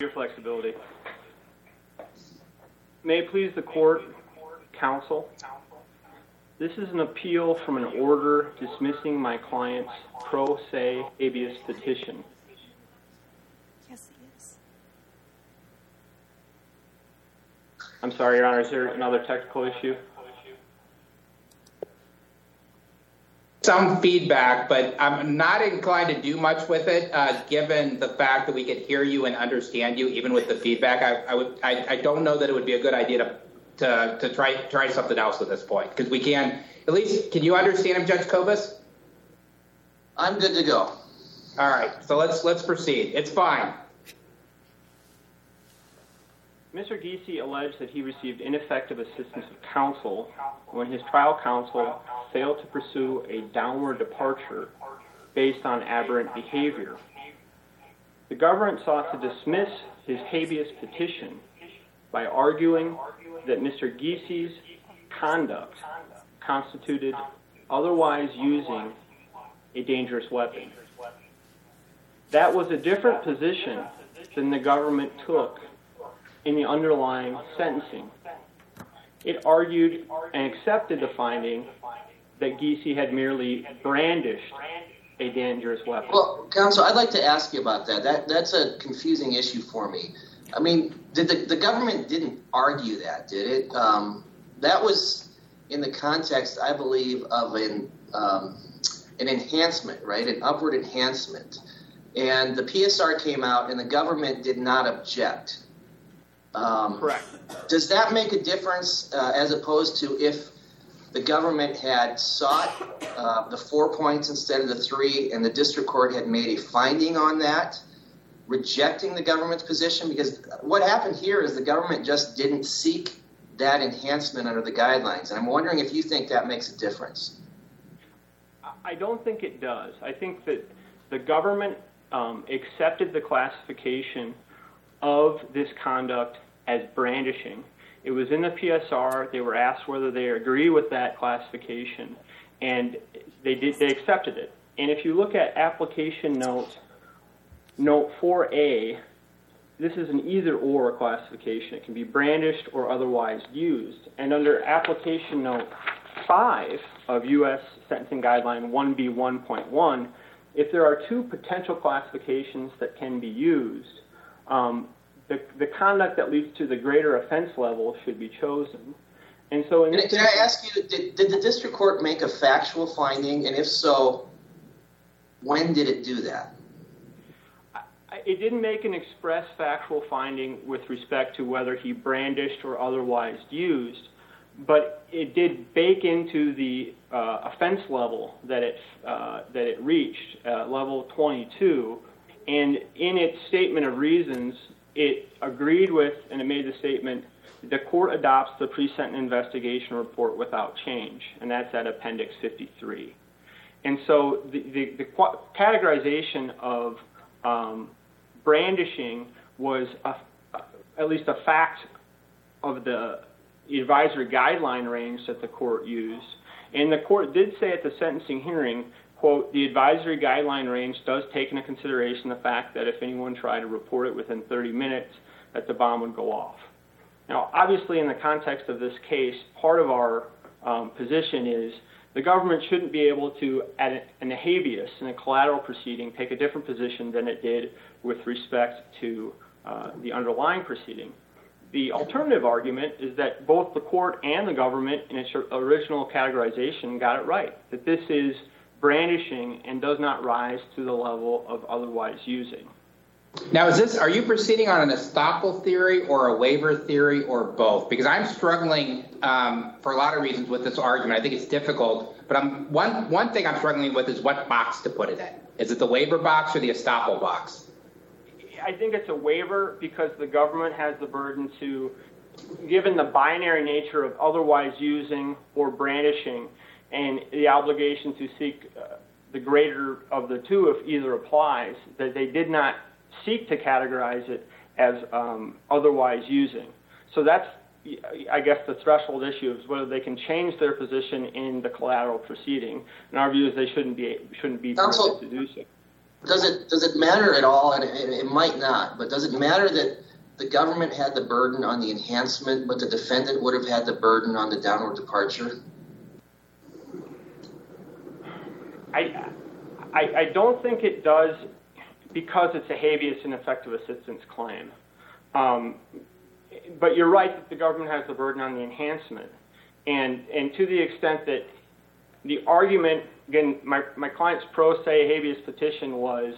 your flexibility. May it please the court, counsel. This is an appeal from an order dismissing my client's pro se habeas petition. Yes, he is. I'm sorry, Your Honor, is there another technical issue? Some feedback, but I'm not inclined to do much with it, uh, given the fact that we could hear you and understand you, even with the feedback. I, I would, I, I don't know that it would be a good idea to, to, to try, try something else at this point, because we can, at least, can you understand him, Judge Kobes? I'm good to go. All right, so let's, let's proceed. It's fine. Mr. Giese alleged that he received ineffective assistance of counsel when his trial counsel failed to pursue a downward departure based on aberrant behavior. The government sought to dismiss his habeas petition by arguing that Mr. Giese's conduct constituted otherwise using a dangerous weapon. That was a different position than the government took in the underlying sentencing. It argued and accepted the finding that Giese had merely brandished a dangerous weapon. Well, counsel, I'd like to ask you about that. That that's a confusing issue for me. I mean, did the, the government didn't argue that, did it? Um, that was in the context, I believe, of an um, an enhancement, right? An upward enhancement. And the PSR came out, and the government did not object. Um, Correct. Does that make a difference uh, as opposed to if the government had sought uh, the four points instead of the three, and the district court had made a finding on that, rejecting the government's position? Because what happened here is the government just didn't seek that enhancement under the guidelines. And I'm wondering if you think that makes a difference. I don't think it does. I think that the government um, accepted the classification of this conduct as brandishing. It was in the PSR. They were asked whether they agree with that classification, and they did. They accepted it. And if you look at application note note 4A, this is an either-or classification. It can be brandished or otherwise used. And under application note 5 of U.S. Sentencing Guideline 1B1.1, if there are two potential classifications that can be used, um, the, the conduct that leads to the greater offense level should be chosen. And so, in Can, this can I ask you, did, did the district court make a factual finding? And if so, when did it do that? It didn't make an express factual finding with respect to whether he brandished or otherwise used, but it did bake into the uh, offense level that it uh, that it reached, uh, level 22, and in its statement of reasons, it agreed with and it made the statement the court adopts the pre-sentence investigation report without change, and that's at Appendix 53. And so the, the, the categorization of um, brandishing was a, at least a fact of the advisory guideline range that the court used. And the court did say at the sentencing hearing, quote, the advisory guideline range does take into consideration the fact that if anyone tried to report it within 30 minutes, that the bomb would go off. Now, obviously, in the context of this case, part of our um, position is the government shouldn't be able to, at an habeas, in a collateral proceeding, take a different position than it did with respect to uh, the underlying proceeding. The alternative argument is that both the court and the government, in its original categorization, got it right that this is brandishing and does not rise to the level of otherwise using. Now, is this, are you proceeding on an estoppel theory or a waiver theory or both? Because I'm struggling um, for a lot of reasons with this argument. I think it's difficult, but I'm, one, one thing I'm struggling with is what box to put it in. Is it the waiver box or the estoppel box? I think it's a waiver because the government has the burden to, given the binary nature of otherwise using or brandishing, and the obligation to seek uh, the greater of the two if either applies, that they did not seek to categorize it as um, otherwise using. So that's, I guess, the threshold issue is whether they can change their position in the collateral proceeding. And our view is they shouldn't be shouldn't be permitted to do so. Does it does it matter at all? And it, it might not, but does it matter that the government had the burden on the enhancement, but the defendant would have had the burden on the downward departure? I, I, don't think it does because it's a habeas ineffective assistance claim. Um, but you're right that the government has the burden on the enhancement. And, and to the extent that the argument, again, my, my client's pro se habeas petition was,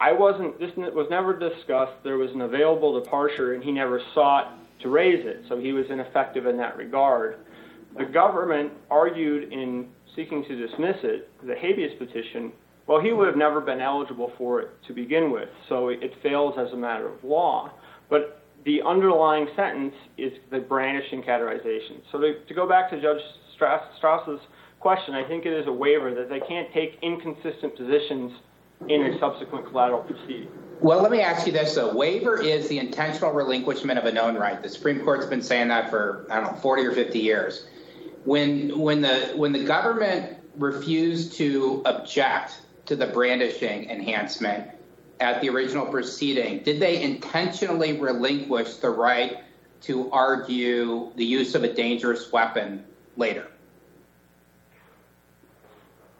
I wasn't, this was never discussed, there was an available departure, and he never sought to raise it, so he was ineffective in that regard. The government argued in seeking to dismiss it, the habeas petition, well, he would have never been eligible for it to begin with, so it fails as a matter of law. But the underlying sentence is the brandishing categorization. So to, to go back to Judge Stras, Stras's question, I think it is a waiver that they can't take inconsistent positions in a subsequent collateral proceeding. Well, let me ask you this though. Waiver is the intentional relinquishment of a known right. The Supreme Court's been saying that for I don't know 40 or 50 years. When when the when the government refused to object to the brandishing enhancement at the original proceeding, did they intentionally relinquish the right to argue the use of a dangerous weapon later?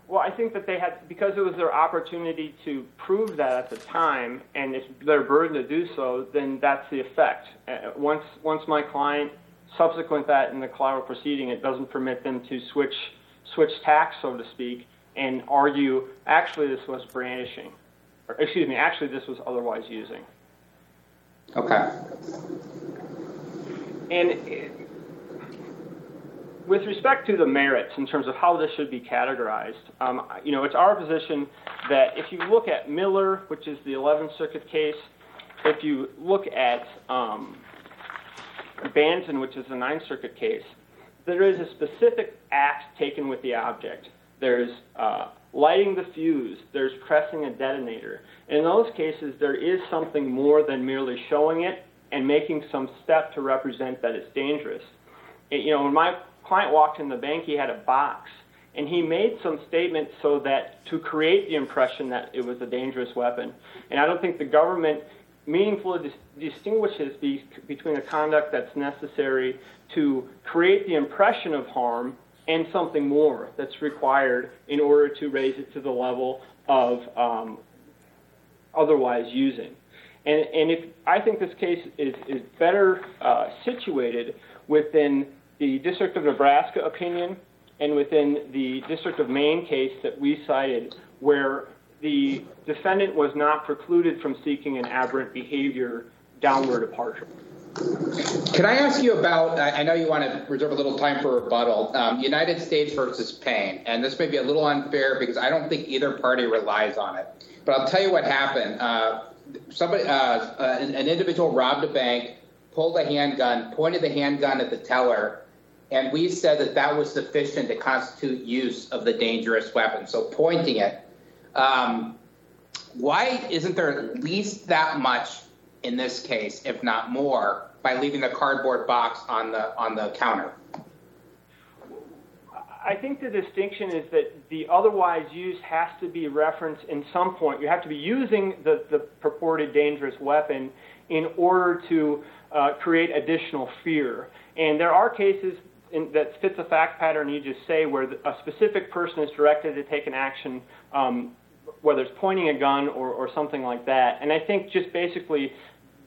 Well, I think that they had, because it was their opportunity to prove that at the time, and it's their burden to do so, then that's the effect. Uh, once, once my client, subsequent that in the collateral proceeding, it doesn't permit them to switch, switch tacks, so to speak, and argue, actually, this was brandishing. Or, excuse me, actually, this was otherwise using. Okay. And with respect to the merits in terms of how this should be categorized, um, you know, it's our position that if you look at Miller, which is the 11th Circuit case, if you look at um, Banton, which is a Ninth Circuit case, there is a specific act taken with the object. There's uh, lighting the fuse, there's pressing a detonator. In those cases, there is something more than merely showing it and making some step to represent that it's dangerous. It, you know, when my client walked in the bank, he had a box, and he made some statements so that to create the impression that it was a dangerous weapon. And I don't think the government meaningfully dis- distinguishes be- between a conduct that's necessary to create the impression of harm and something more that's required in order to raise it to the level of um, otherwise using. And, and if I think this case is, is better uh, situated within the District of Nebraska opinion and within the District of Maine case that we cited, where the defendant was not precluded from seeking an aberrant behavior downward departure. Can I ask you about? I know you want to reserve a little time for rebuttal. Um, United States versus Payne, and this may be a little unfair because I don't think either party relies on it. But I'll tell you what happened. Uh, somebody, uh, an, an individual robbed a bank, pulled a handgun, pointed the handgun at the teller, and we said that that was sufficient to constitute use of the dangerous weapon. So pointing it, um, why isn't there at least that much in this case, if not more, by leaving the cardboard box on the on the counter? I think the distinction is that the otherwise use has to be referenced in some point. You have to be using the, the purported dangerous weapon in order to uh, create additional fear. And there are cases in, that fits a fact pattern you just say where a specific person is directed to take an action, um, whether it's pointing a gun or, or something like that. And I think just basically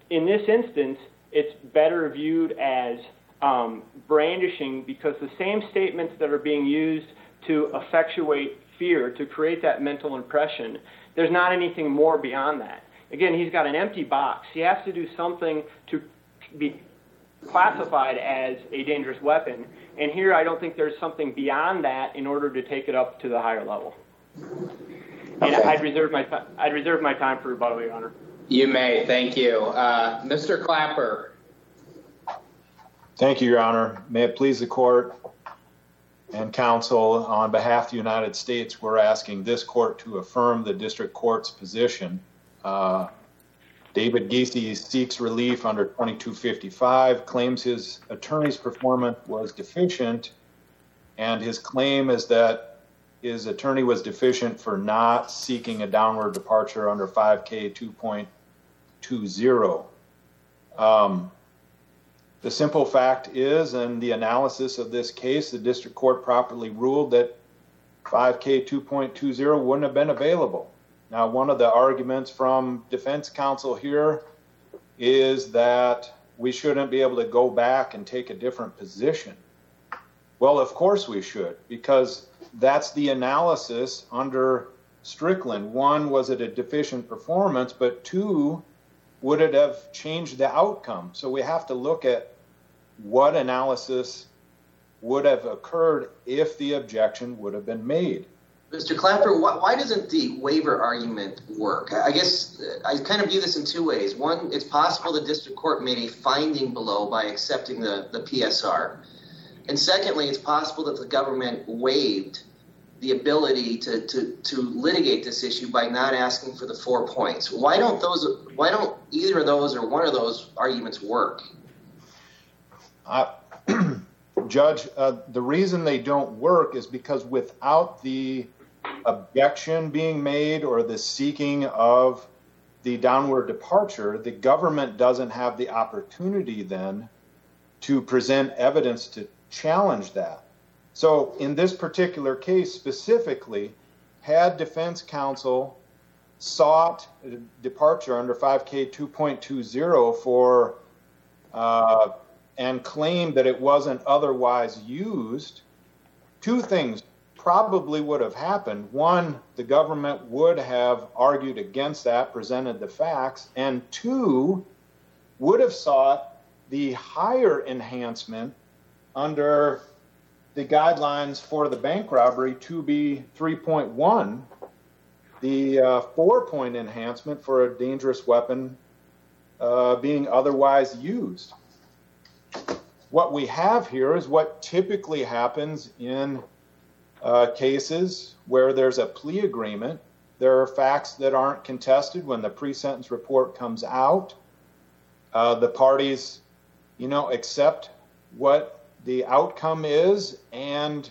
in this instance, it's better viewed as um, brandishing because the same statements that are being used to effectuate fear, to create that mental impression, there's not anything more beyond that. Again, he's got an empty box. He has to do something to be classified as a dangerous weapon. And here, I don't think there's something beyond that in order to take it up to the higher level. Okay. And I'd reserve my I'd reserve my time for rebuttal, Your Honor. You may. Thank you, uh, Mr. Clapper. Thank you, Your Honor. May it please the court and counsel, on behalf of the United States, we're asking this court to affirm the district court's position. Uh, David Giese seeks relief under 2255, claims his attorney's performance was deficient, and his claim is that his attorney was deficient for not seeking a downward departure under 5K 2.20. Um, the simple fact is, in the analysis of this case, the district court properly ruled that 5K 2.20 wouldn't have been available. Now, one of the arguments from defense counsel here is that we shouldn't be able to go back and take a different position. Well, of course we should, because that's the analysis under Strickland. One, was it a deficient performance? But two, would it have changed the outcome? So we have to look at what analysis would have occurred if the objection would have been made. Mr. Clapper, why, why doesn't the waiver argument work? I guess uh, I kind of view this in two ways. One, it's possible the district court made a finding below by accepting the, the PSR. And secondly, it's possible that the government waived the ability to, to, to litigate this issue by not asking for the four points. Why don't those why don't either of those or one of those arguments work? Uh, Judge, uh, the reason they don't work is because without the objection being made or the seeking of the downward departure, the government doesn't have the opportunity then to present evidence to challenge that. So, in this particular case specifically, had defense counsel sought departure under 5K 2.20 for uh, and claimed that it wasn't otherwise used, two things probably would have happened. One, the government would have argued against that, presented the facts, and two, would have sought the higher enhancement under the guidelines for the bank robbery to be 3.1, the uh, four point enhancement for a dangerous weapon uh, being otherwise used. What we have here is what typically happens in uh, cases where there's a plea agreement. There are facts that aren't contested when the pre sentence report comes out. Uh, the parties, you know, accept what the outcome is and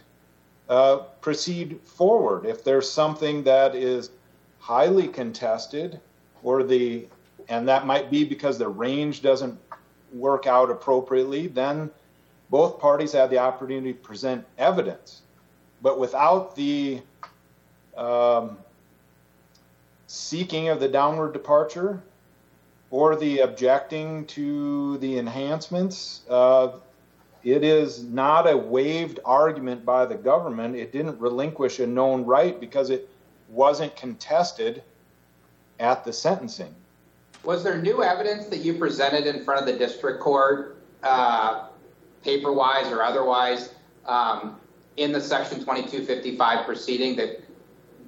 uh, proceed forward. If there's something that is highly contested, or the and that might be because the range doesn't work out appropriately, then both parties have the opportunity to present evidence. But without the um, seeking of the downward departure or the objecting to the enhancements, uh, it is not a waived argument by the government. It didn't relinquish a known right because it wasn't contested at the sentencing. Was there new evidence that you presented in front of the district court, uh, paper wise or otherwise, um, in the Section 2255 proceeding that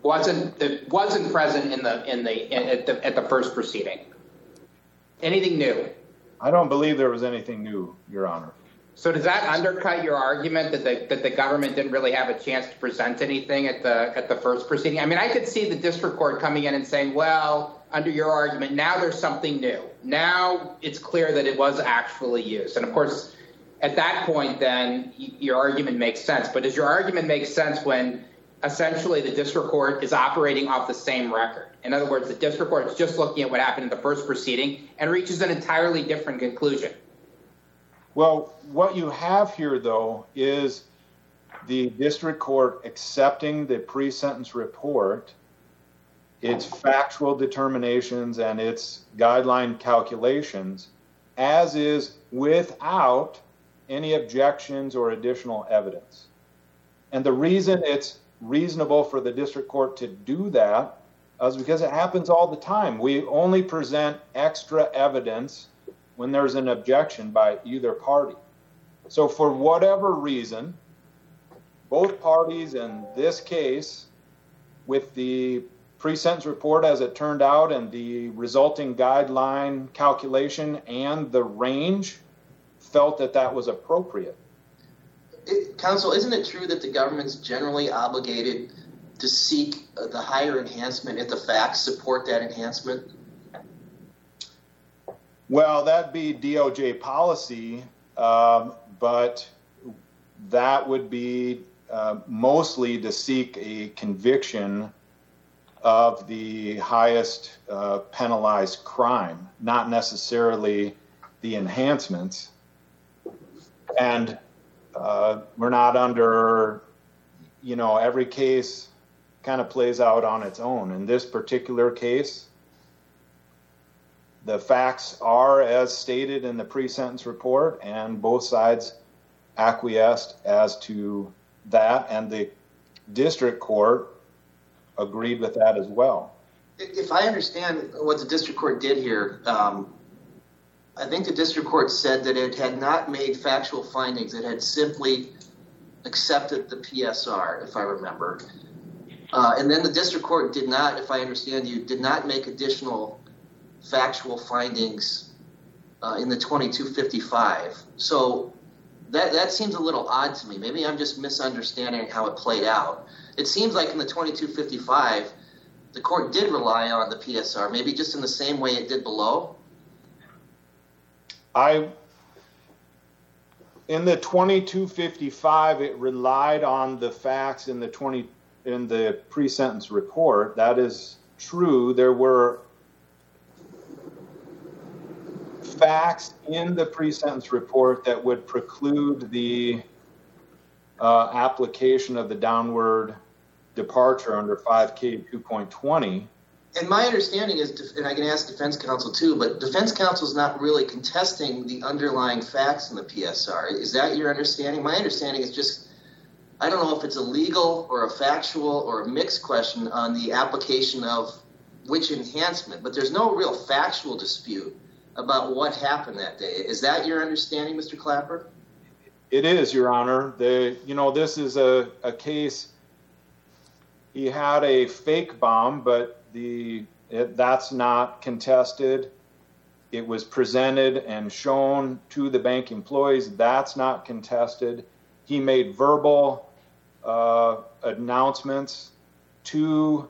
wasn't that wasn't present in the in the at the, at the first proceeding? Anything new? I don't believe there was anything new, Your Honor. So does that undercut your argument that the that the government didn't really have a chance to present anything at the at the first proceeding? I mean, I could see the district court coming in and saying, "Well, under your argument, now there's something new. Now it's clear that it was actually used." And of course, at that point, then your argument makes sense. But does your argument make sense when essentially the district court is operating off the same record? In other words, the district court is just looking at what happened in the first proceeding and reaches an entirely different conclusion. Well, what you have here, though, is the district court accepting the pre sentence report, its factual determinations, and its guideline calculations, as is without any objections or additional evidence. And the reason it's reasonable for the district court to do that is because it happens all the time. We only present extra evidence when there's an objection by either party. So, for whatever reason, both parties in this case, with the pre sentence report as it turned out and the resulting guideline calculation and the range, felt that that was appropriate. It, Counsel, isn't it true that the government's generally obligated to seek the higher enhancement if the facts support that enhancement? Well, that'd be DOJ policy, um, but that would be uh, mostly to seek a conviction of the highest uh, penalized crime, not necessarily the enhancements. And uh, we're not under, you know, every case kind of plays out on its own. In this particular case, the facts are as stated in the pre sentence report, and both sides acquiesced as to that, and the district court agreed with that as well. If I understand what the district court did here, um, I think the district court said that it had not made factual findings. It had simply accepted the PSR, if I remember. Uh, and then the district court did not, if I understand you, did not make additional factual findings uh, in the 2255. So that that seems a little odd to me. Maybe I'm just misunderstanding how it played out. It seems like in the 2255, the court did rely on the PSR, maybe just in the same way it did below. I in the 2255 it relied on the facts in the 20 in the pre-sentence report that is true there were facts in the pre-sentence report that would preclude the uh, application of the downward departure under 5k 2.20 and my understanding is, and I can ask defense counsel too, but defense counsel is not really contesting the underlying facts in the PSR. Is that your understanding? My understanding is just, I don't know if it's a legal or a factual or a mixed question on the application of which enhancement, but there's no real factual dispute about what happened that day. Is that your understanding, Mr. Clapper? It is, Your Honor. The you know this is a, a case. He had a fake bomb, but the it, that's not contested. It was presented and shown to the bank employees. That's not contested. He made verbal uh, announcements to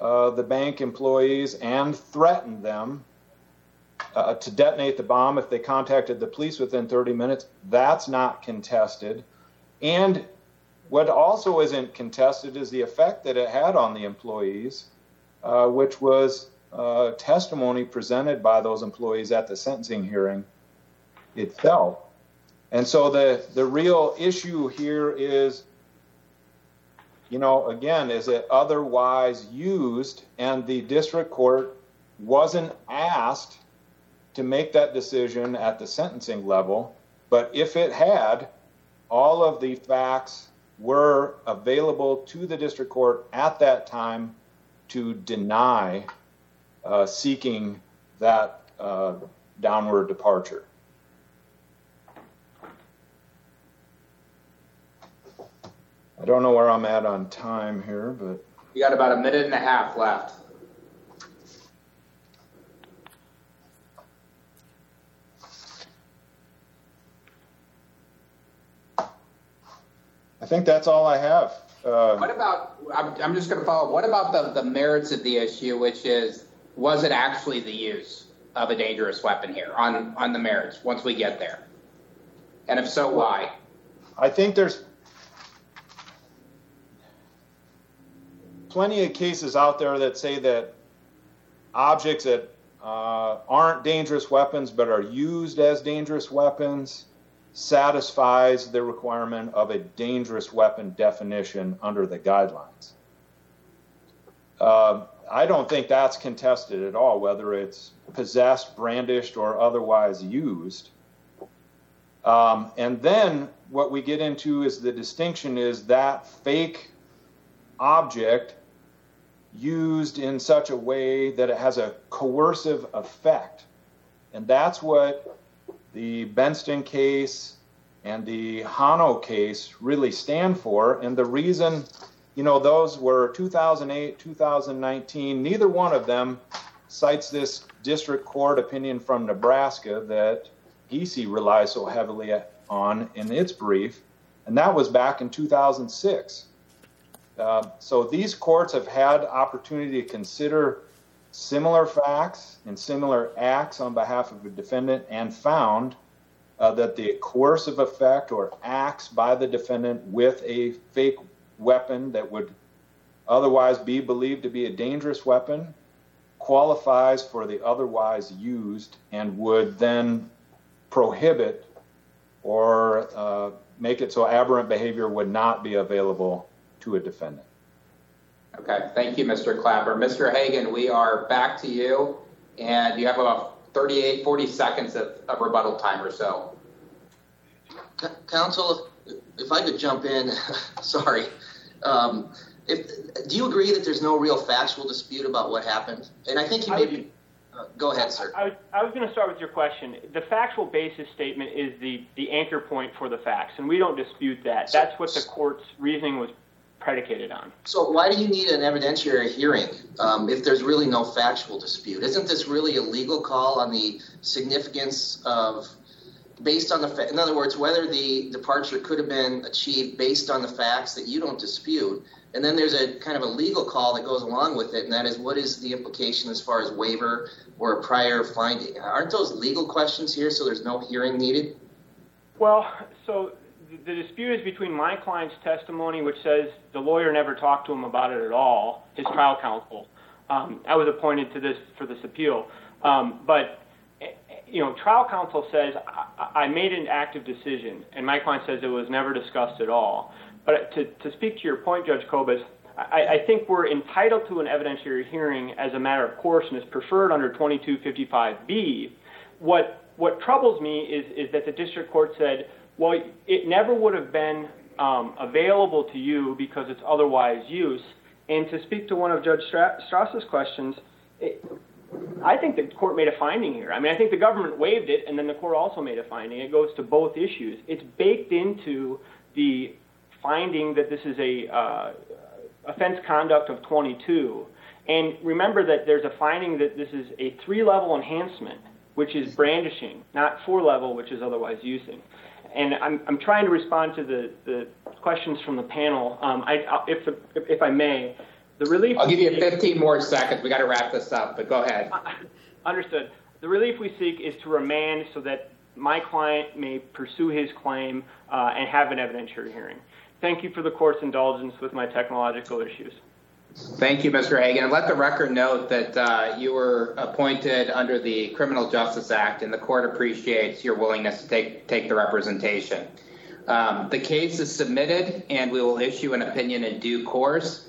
uh, the bank employees and threatened them uh, to detonate the bomb if they contacted the police within 30 minutes. That's not contested. And what also isn't contested is the effect that it had on the employees uh, which was uh, testimony presented by those employees at the sentencing hearing itself. And so the, the real issue here is, you know, again, is it otherwise used? And the district court wasn't asked to make that decision at the sentencing level. But if it had, all of the facts were available to the district court at that time to deny uh, seeking that uh, downward departure. I don't know where I'm at on time here, but You got about a minute and a half left. I think that's all I have. Uh, What about, I'm, I'm just going to follow, what about the, the merits of the issue, which is, was it actually the use of a dangerous weapon here on, on the merits, once we get there? And if so, why? I think there's plenty of cases out there that say that objects that uh, aren't dangerous weapons but are used as dangerous weapons satisfies the requirement of a dangerous weapon definition under the guidelines. Uh, I don't think that's contested at all, whether it's possessed, brandished, or otherwise used. Um, and then what we get into is the distinction is that fake object used in such a way that it has a coercive effect. And that's what the Benston case and the Hano case really stand for. And the reason, you know, those were 2008, 2019, neither one of them cites this district court opinion from Nebraska that Giese relies so heavily on in its brief, and that was back in 2006. Uh, so these courts have had opportunity to consider similar facts and similar acts on behalf of a defendant and found uh, that the coercive effect or acts by the defendant with a fake weapon that would otherwise be believed to be a dangerous weapon qualifies for the otherwise used and would then prohibit or uh, make it so aberrant behavior would not be available to a defendant. Okay, thank you, Mr. Clapper. Mr. Hagan, we are back to you, and you have about 38, 40 seconds of, of rebuttal time or so. C- Counsel, if, if I could jump in, sorry. Um, if, do you agree that there's no real factual dispute about what happened? And I think you I maybe. Uh, go ahead, sir. I, was- I was going to start with your question. The factual basis statement is the, the anchor point for the facts, and we don't dispute that. That's what the court's reasoning was predicated on. So why do you need an evidentiary hearing um, if there's really no factual dispute? Isn't this really a legal call on the significance of, based on the, fa- in other words, whether the departure could have been achieved based on the facts that you don't dispute? And then there's a kind of a legal call that goes along with it, and that is what is the implication as far as waiver or a prior finding? Aren't those legal questions here, so there's no hearing needed? Well, so the- dispute is between my client's testimony, which says the lawyer never talked to him about it at all, his trial counsel. Um, I was appointed to this for this appeal, um, but eh, eh, you know, trial counsel says I, I made an active decision, and my client says it was never discussed at all. But to, to speak to your point, Judge Kobes, I, I think we're entitled to an evidentiary hearing as a matter of course and is preferred under 2255B. What what troubles me is is that the district court said, well, it never would have been um, available to you because it's otherwise use. And to speak to one of Judge Stras's questions, it, I think the court made a finding here. I mean, I think the government waived it, and then the court also made a finding. It goes to both issues. It's baked into the finding that this is a uh, offense conduct of 22. And remember that there's a finding that this is a three-level enhancement, which is brandishing, not four-level, which is otherwise using. And I'm, I'm trying to respond to the, the questions from the panel. Um, I, if, the, if, if I may, the relief. I'll give you 15 more seconds. We got to wrap this up, but go ahead. Understood. The relief we seek is to remand so that my client may pursue his claim uh, and have an evidentiary hearing. Thank you for the court's indulgence with my technological issues. Thank you, Mr. Hagan. And let the record note that uh, you were appointed under the Criminal Justice Act, and the court appreciates your willingness to take, take the representation. Um, the case is submitted, and we will issue an opinion in due course.